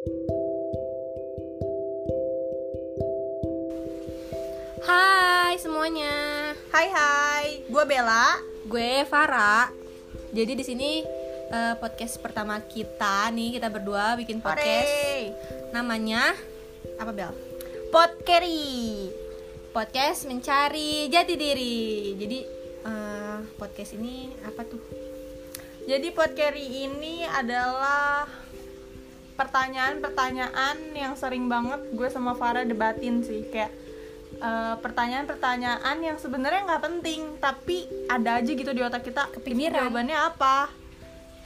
Hai semuanya, Hai hai, gue Bella. gue Farah. Jadi di sini eh, podcast pertama kita nih kita berdua bikin podcast. Hore. Namanya apa Bel? Podkeri. Podcast mencari jati diri. Jadi eh, podcast ini apa tuh? Jadi Podkeri ini adalah pertanyaan-pertanyaan yang sering banget gue sama Farah debatin sih. Kayak eh, pertanyaan-pertanyaan yang sebenarnya nggak penting tapi ada aja gitu di otak kita ini jawabannya apa?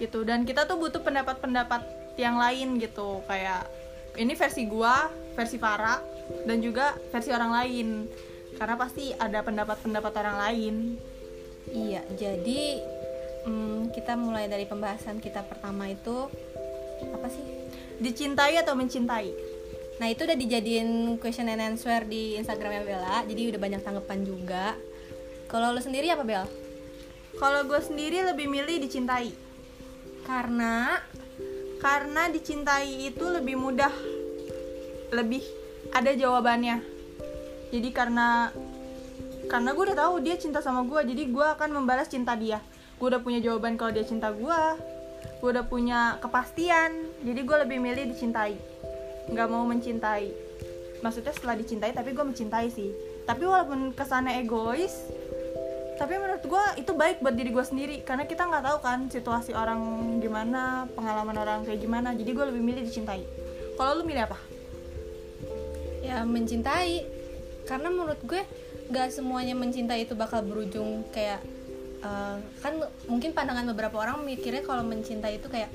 Gitu. Dan kita tuh butuh pendapat-pendapat yang lain gitu. Kayak ini versi gua versi Farah dan juga versi orang lain. Karena pasti ada pendapat-pendapat orang lain. Iya, jadi mm, kita mulai dari pembahasan kita pertama itu apa sih? Dicintai atau mencintai? Nah itu udah dijadiin question and answer di Instagramnya Bella, jadi udah banyak tanggapan juga. Kalau lo sendiri apa Bel? kalau gue sendiri lebih milih dicintai. Karena? Karena dicintai itu lebih mudah lebih ada jawabannya. Jadi karena karena gue udah tahu dia cinta sama gue jadi gue akan membalas cinta dia. Gue udah punya jawaban kalau dia cinta gue gue udah punya kepastian. Jadi gue lebih milih dicintai. Nggak mau mencintai. Maksudnya setelah dicintai tapi gue mencintai sih. Tapi walaupun kesannya egois tapi menurut gue itu baik buat diri gue sendiri. Karena kita nggak tahu kan situasi orang gimana pengalaman orang kayak gimana. Jadi gue lebih milih dicintai. Kalau lu milih apa? Ya mencintai, karena menurut gue gak semuanya mencintai itu bakal berujung kayak eh, kan mungkin pandangan beberapa orang mikirnya kalau mencintai itu kayak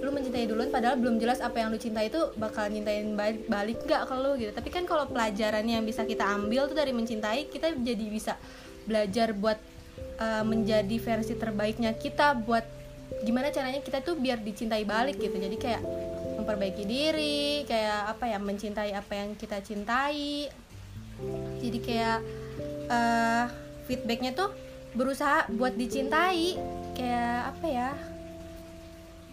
lu mencintai duluan padahal belum jelas apa yang lu cintai itu bakal nyintain balik, balik gak ke lu gitu. Tapi kan kalau pelajarannya yang bisa kita ambil tuh dari mencintai kita jadi bisa belajar buat eh, menjadi versi terbaiknya kita buat gimana caranya kita tuh biar dicintai balik gitu. Jadi kayak memperbaiki diri kayak apa ya mencintai apa yang kita cintai. Jadi kayak eh, feedbacknya tuh berusaha buat dicintai. Kayak apa ya?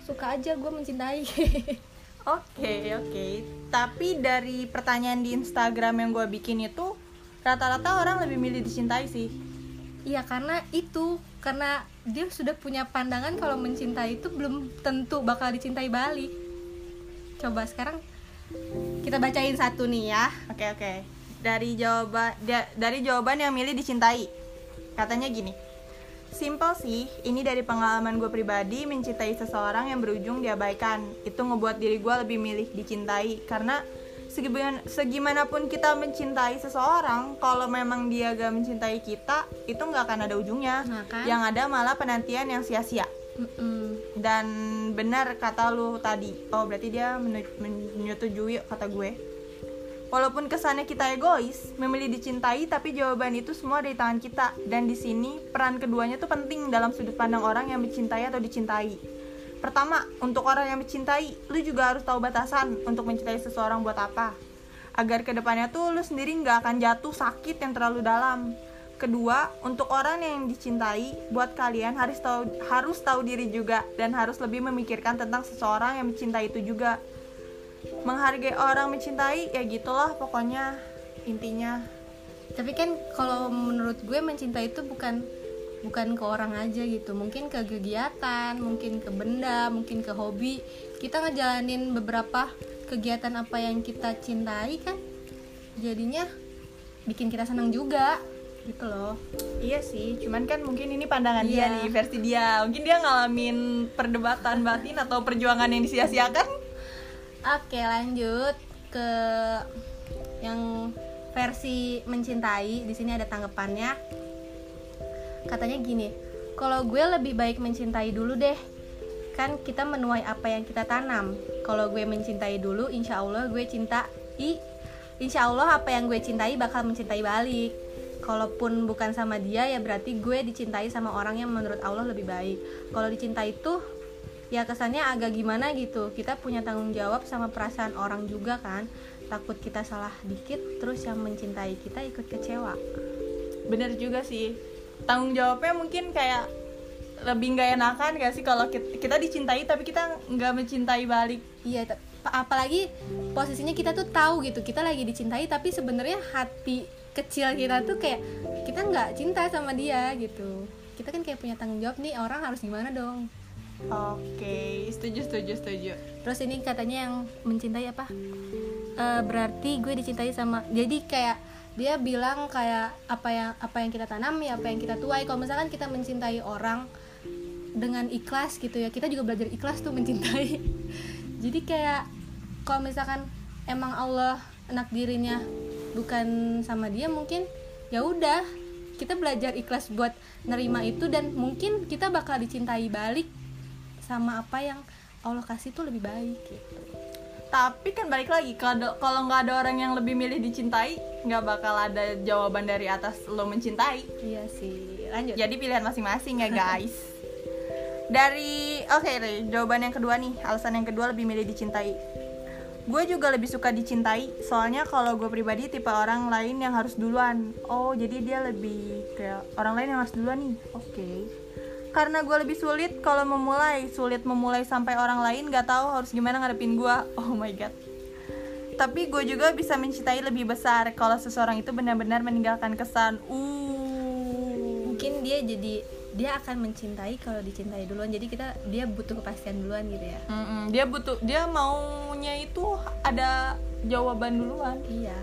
Suka aja gue mencintai. Oke oke. Tapi dari pertanyaan di Instagram yang gue bikin itu rata-rata orang lebih milih dicintai sih. Iya karena itu karena dia sudah punya pandangan kalau mencintai itu belum tentu bakal dicintai balik. Coba sekarang kita bacain satu nih ya. oke oke. Dari jawaban da- dari jawaban yang milih dicintai katanya gini Simple sih, ini dari pengalaman gue pribadi mencintai seseorang yang berujung diabaikan. Itu ngebuat diri gue lebih milih dicintai. Karena segiman, segimanapun kita mencintai seseorang Kalau memang dia gak mencintai kita, itu gak akan ada ujungnya. Nah, kan? Yang ada malah penantian yang sia-sia. Dan benar kata lu tadi Oh berarti dia menyetujui kata gue Walaupun kesannya kita egois, memilih dicintai, tapi jawaban itu semua ada di tangan kita. Dan di sini peran keduanya tuh penting dalam sudut pandang orang yang mencintai atau dicintai. Pertama, untuk orang yang mencintai, lu juga harus tahu batasan untuk mencintai seseorang buat apa. Agar ke depannya tuh lu sendiri nggak akan jatuh sakit yang terlalu dalam. Kedua, untuk orang yang dicintai, buat kalian harus tahu harus tahu diri juga dan harus lebih memikirkan tentang seseorang yang mencintai itu juga menghargai orang mencintai ya gitulah pokoknya intinya Tapi kan kalau menurut gue mencintai itu bukan bukan ke orang aja gitu. Mungkin ke kegiatan, mungkin ke benda, mungkin ke hobi. Kita ngejalanin beberapa kegiatan apa yang kita cintai kan jadinya bikin kita senang juga gitu loh. iya sih cuman kan mungkin ini pandangan dia Iya. nih versi dia mungkin dia ngalamin perdebatan batin atau perjuangan yang disia-siakan Oke lanjut ke yang versi mencintai. Di sini ada tanggapannya. Katanya gini, kalau gue lebih baik mencintai dulu deh. Kan kita menuai apa yang kita tanam. Kalau gue mencintai dulu, insya Allah gue cintai. Insya Allah apa yang gue cintai bakal mencintai balik. Kalaupun bukan sama dia ya berarti gue dicintai sama orang yang menurut Allah lebih baik. Kalau dicintai tuh ya kesannya agak gimana gitu. Kita punya tanggung jawab sama perasaan orang juga kan. Takut kita salah dikit terus yang mencintai kita ikut kecewa. Bener juga sih. Tanggung jawabnya mungkin kayak lebih nggak enakan gak sih kalau kita, kita dicintai tapi kita nggak mencintai balik? Iya apalagi posisinya kita tuh tahu gitu. Kita lagi dicintai tapi sebenarnya hati kecil kita tuh kayak kita nggak cinta sama dia gitu. Kita kan kayak punya tanggung jawab nih orang harus gimana dong Oke, setuju setuju setuju. terus ini katanya yang mencintai apa? Eh, berarti gue dicintai sama jadi kayak dia bilang kayak apa yang apa yang kita tanami apa yang kita tuai. Kalau misalkan kita mencintai orang dengan ikhlas gitu ya kita juga belajar ikhlas tuh mencintai. Jadi kayak kalau misalkan emang Allah nakdirinnya bukan sama dia mungkin ya udah kita belajar ikhlas buat nerima itu dan mungkin kita bakal dicintai balik sama apa yang Allah kasih tuh lebih baik gitu Tapi kan balik lagi kalau kalau nggak ada orang yang lebih milih dicintai, nggak bakal ada jawaban dari atas lo mencintai. iya sih lanjut Jadi pilihan masing-masing ya guys. Dari oke deh, jawaban yang kedua nih, alasan yang kedua lebih milih dicintai. Gue juga lebih suka dicintai, soalnya kalau gue pribadi tipe orang lain yang harus duluan. Oh, jadi dia lebih kayak orang lain yang harus duluan nih. Oke. Karena gue lebih sulit kalau memulai, sulit memulai sampai orang lain gak tahu harus gimana ngadepin gue. Oh my god. Tapi gue juga bisa mencintai lebih besar kalau seseorang itu benar-benar meninggalkan kesan. Uh. mungkin dia jadi dia akan mencintai kalau dicintai duluan jadi kita dia butuh kepastian duluan gitu ya Mm-mm, dia butuh dia maunya itu ada jawaban duluan iya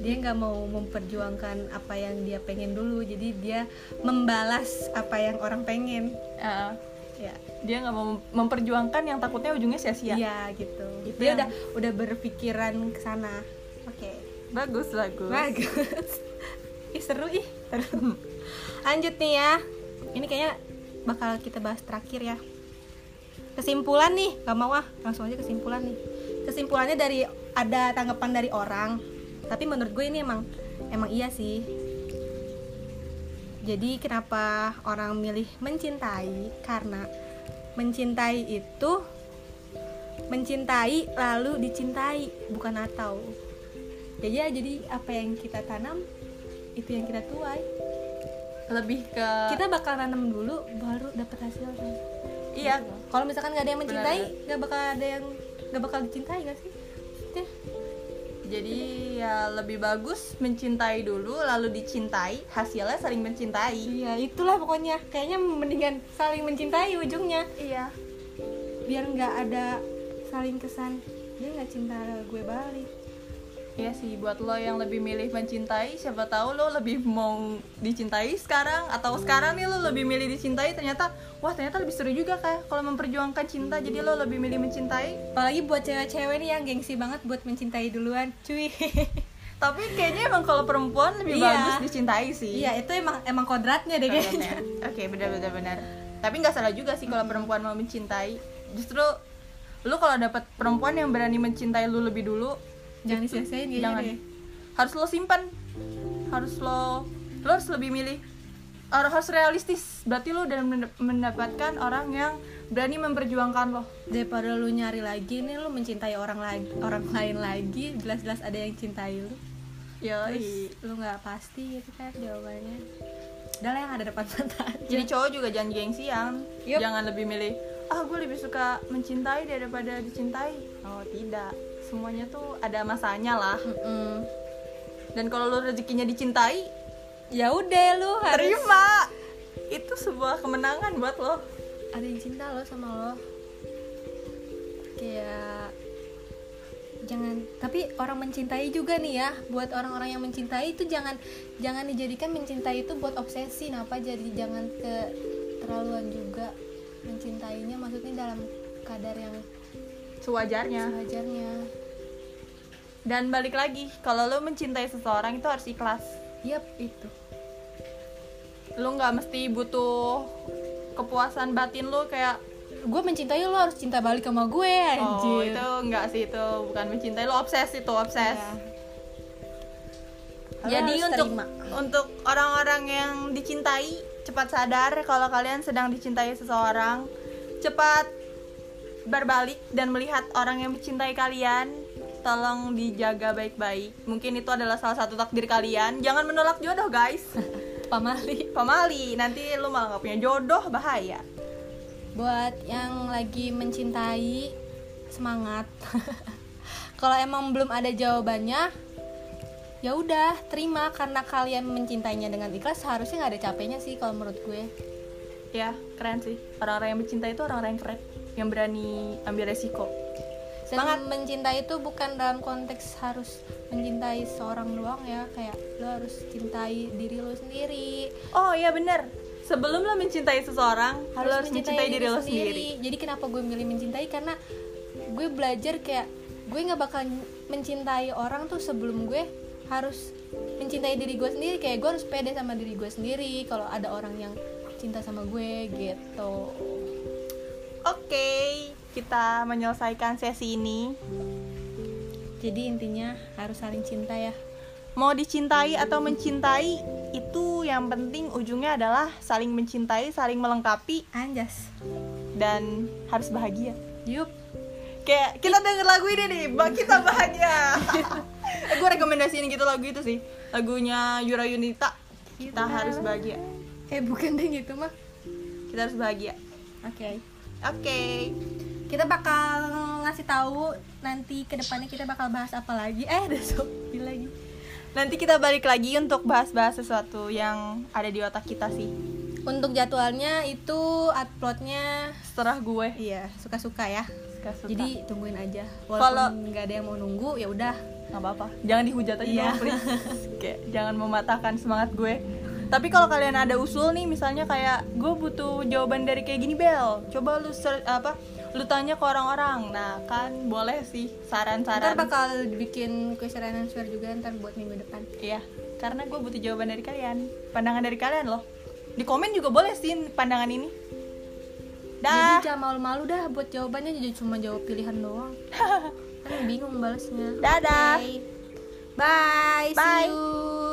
dia nggak mau memperjuangkan apa yang dia pengen dulu. Jadi dia membalas apa yang orang pengen. Uh, ya. Dia nggak mau memperjuangkan yang takutnya ujungnya sia-sia. Iya gitu. Itu dia yang- udah udah berpikiran ke sana. Oke. Bagus bagus. Bagus. Ih seru ih. Seru. lanjut nih ya. Ini kayaknya bakal kita bahas terakhir ya. Kesimpulan nih gak mau ah. Langsung aja kesimpulan nih. Kesimpulannya dari ada tanggapan dari orang tapi menurut gue ini emang emang iya sih. Jadi kenapa orang milih mencintai? Karena mencintai itu mencintai lalu dicintai bukan atau. Jadi ya jadi apa yang kita tanam itu yang kita tuai. Lebih ke kita bakal nanam dulu baru dapat hasilnya. Iya Gitu. kalau misalkan nggak ada yang mencintai nggak bakal ada yang nggak bakal dicintai nggak sih jadi ya lebih bagus mencintai dulu lalu dicintai. Hasilnya saling mencintai. Iya itulah pokoknya. Kayaknya mendingan saling mencintai ujungnya. Iya. Biar nggak ada saling kesan. Dia nggak cinta gue balik Iya sih, buat lo yang lebih milih mencintai, siapa tahu lo lebih mau dicintai sekarang atau sekarang nih lo lebih milih dicintai ternyata wah ternyata lebih seru juga kak kalau memperjuangkan cinta jadi lo lebih milih mencintai. apalagi buat cewek-cewek nih yang gengsi banget buat mencintai duluan cuy Tapi kayaknya emang kalau perempuan lebih Iya. bagus dicintai sih. iya itu emang emang kodratnya deh kayaknya Kodratnya. Oke, benar benar benar. Tapi nggak salah juga sih kalau perempuan mau mencintai. Justru lu kalau dapet perempuan yang berani mencintai lu lebih dulu, jangan disia-siain kayaknya jangan. deh Harus lo simpan. Harus lo lo harus lebih milih harus realistis. Berarti lo udah men- mendapatkan orang yang berani memperjuangkan lo. daripada lu nyari lagi nih lu mencintai orang lagi orang lain lagi jelas-jelas ada yang cintai lu Ya, lu nggak pasti gitu kan jawabannya udah lah yang ada depan mata aja Jadi cowok juga jangan gengsian. Yup. Jangan lebih milih ah gue lebih suka mencintai daripada dicintai. Oh, tidak. Semuanya tuh ada masanya lah. Mm-mm. Dan kalau lo rezekinya dicintai, ya udah lu harus terima. Itu sebuah kemenangan buat lo. ada yang cinta lo sama lo kayak jangan tapi orang mencintai juga nih ya buat orang-orang yang mencintai itu jangan jangan dijadikan mencintai itu buat obsesi kenapa jadi jangan ke terlaluan juga mencintainya maksudnya dalam kadar yang Sewajarnya. sewajarnya Dan balik lagi, kalau lo mencintai seseorang itu harus ikhlas. yap itu Lo nggak mesti butuh kepuasan batin lo kayak gue mencintai lo harus cinta balik sama gue oh anjir itu nggak sih itu bukan mencintai lo obses itu obses. Ya. Lo Jadi untuk terima. untuk orang-orang yang dicintai cepat sadar kalau kalian sedang dicintai seseorang, cepat berbalik dan melihat orang yang mencintai kalian. Tolong dijaga baik-baik. Mungkin itu adalah salah satu takdir kalian. Jangan menolak jodoh, guys. pamali Pemali, nanti lu malah nggak punya jodoh, bahaya. buat yang lagi mencintai semangat kalau emang belum ada jawabannya ya udah terima. Karena kalian mencintainya dengan ikhlas seharusnya nggak ada capeknya sih kalau menurut gue. Ya keren sih. Orang-orang yang mencintai itu orang-orang yang keren yang berani ambil resiko. Dan Semangat. mencintai itu bukan dalam konteks harus mencintai seorang doang ya. Kayak lo harus cintai diri lo sendiri. Oh iya bener. Sebelum lo mencintai seseorang harus, lo harus mencintai, diri, lo sendiri. Jadi kenapa gue milih mencintai? Karena gue belajar kayak gue nggak bakal mencintai orang tuh sebelum gue harus mencintai diri gue sendiri kayak gue harus pede sama diri gue sendiri kalau ada orang yang cinta sama gue gitu. Oke kita menyelesaikan sesi ini. Jadi intinya harus saling cinta ya. Mau dicintai atau mencintai itu yang penting ujungnya adalah saling mencintai saling melengkapi anjas. dan harus bahagia. Yup. Kayak kita denger lagu ini nih bang kita bahagia gue rekomendasiin gitu lagu itu sih. Lagunya Yura Yunita kita harus bahagia. Eh bukan deh gitu mah. Kita harus bahagia. Oke. Oke. Kita bakal ngasih tahu nanti ke depannya kita bakal bahas apa lagi. Eh udah sopi lagi. Nanti kita balik lagi untuk bahas-bahas sesuatu yang ada di otak kita sih. Untuk jadwalnya itu uploadnya setelah gue. Iya suka-suka ya. Suka-suka. jadi tungguin aja. Kalau- walaupun nggak ada yang mau nunggu ya udah nggak apa-apa. Jangan dihujat aja Iya. dong, please. Kayak jangan mematahkan semangat gue. Tapi kalau kalian ada usul nih misalnya kayak gue butuh jawaban dari kayak gini Bel. Coba lu ser- apa lu tanya ke orang-orang. Nah kan boleh sih ntar saran-saran bakal bikin question and answer juga ntar buat minggu depan. Iya karena gue butuh jawaban dari kalian. Pandangan dari kalian loh. Di komen juga boleh sih pandangan ini. Dah. Jadi jangan malu-malu dah buat jawabannya jadi cuma jawab pilihan doang kan bingung balasnya Dadah. Oke. bye Bye. see you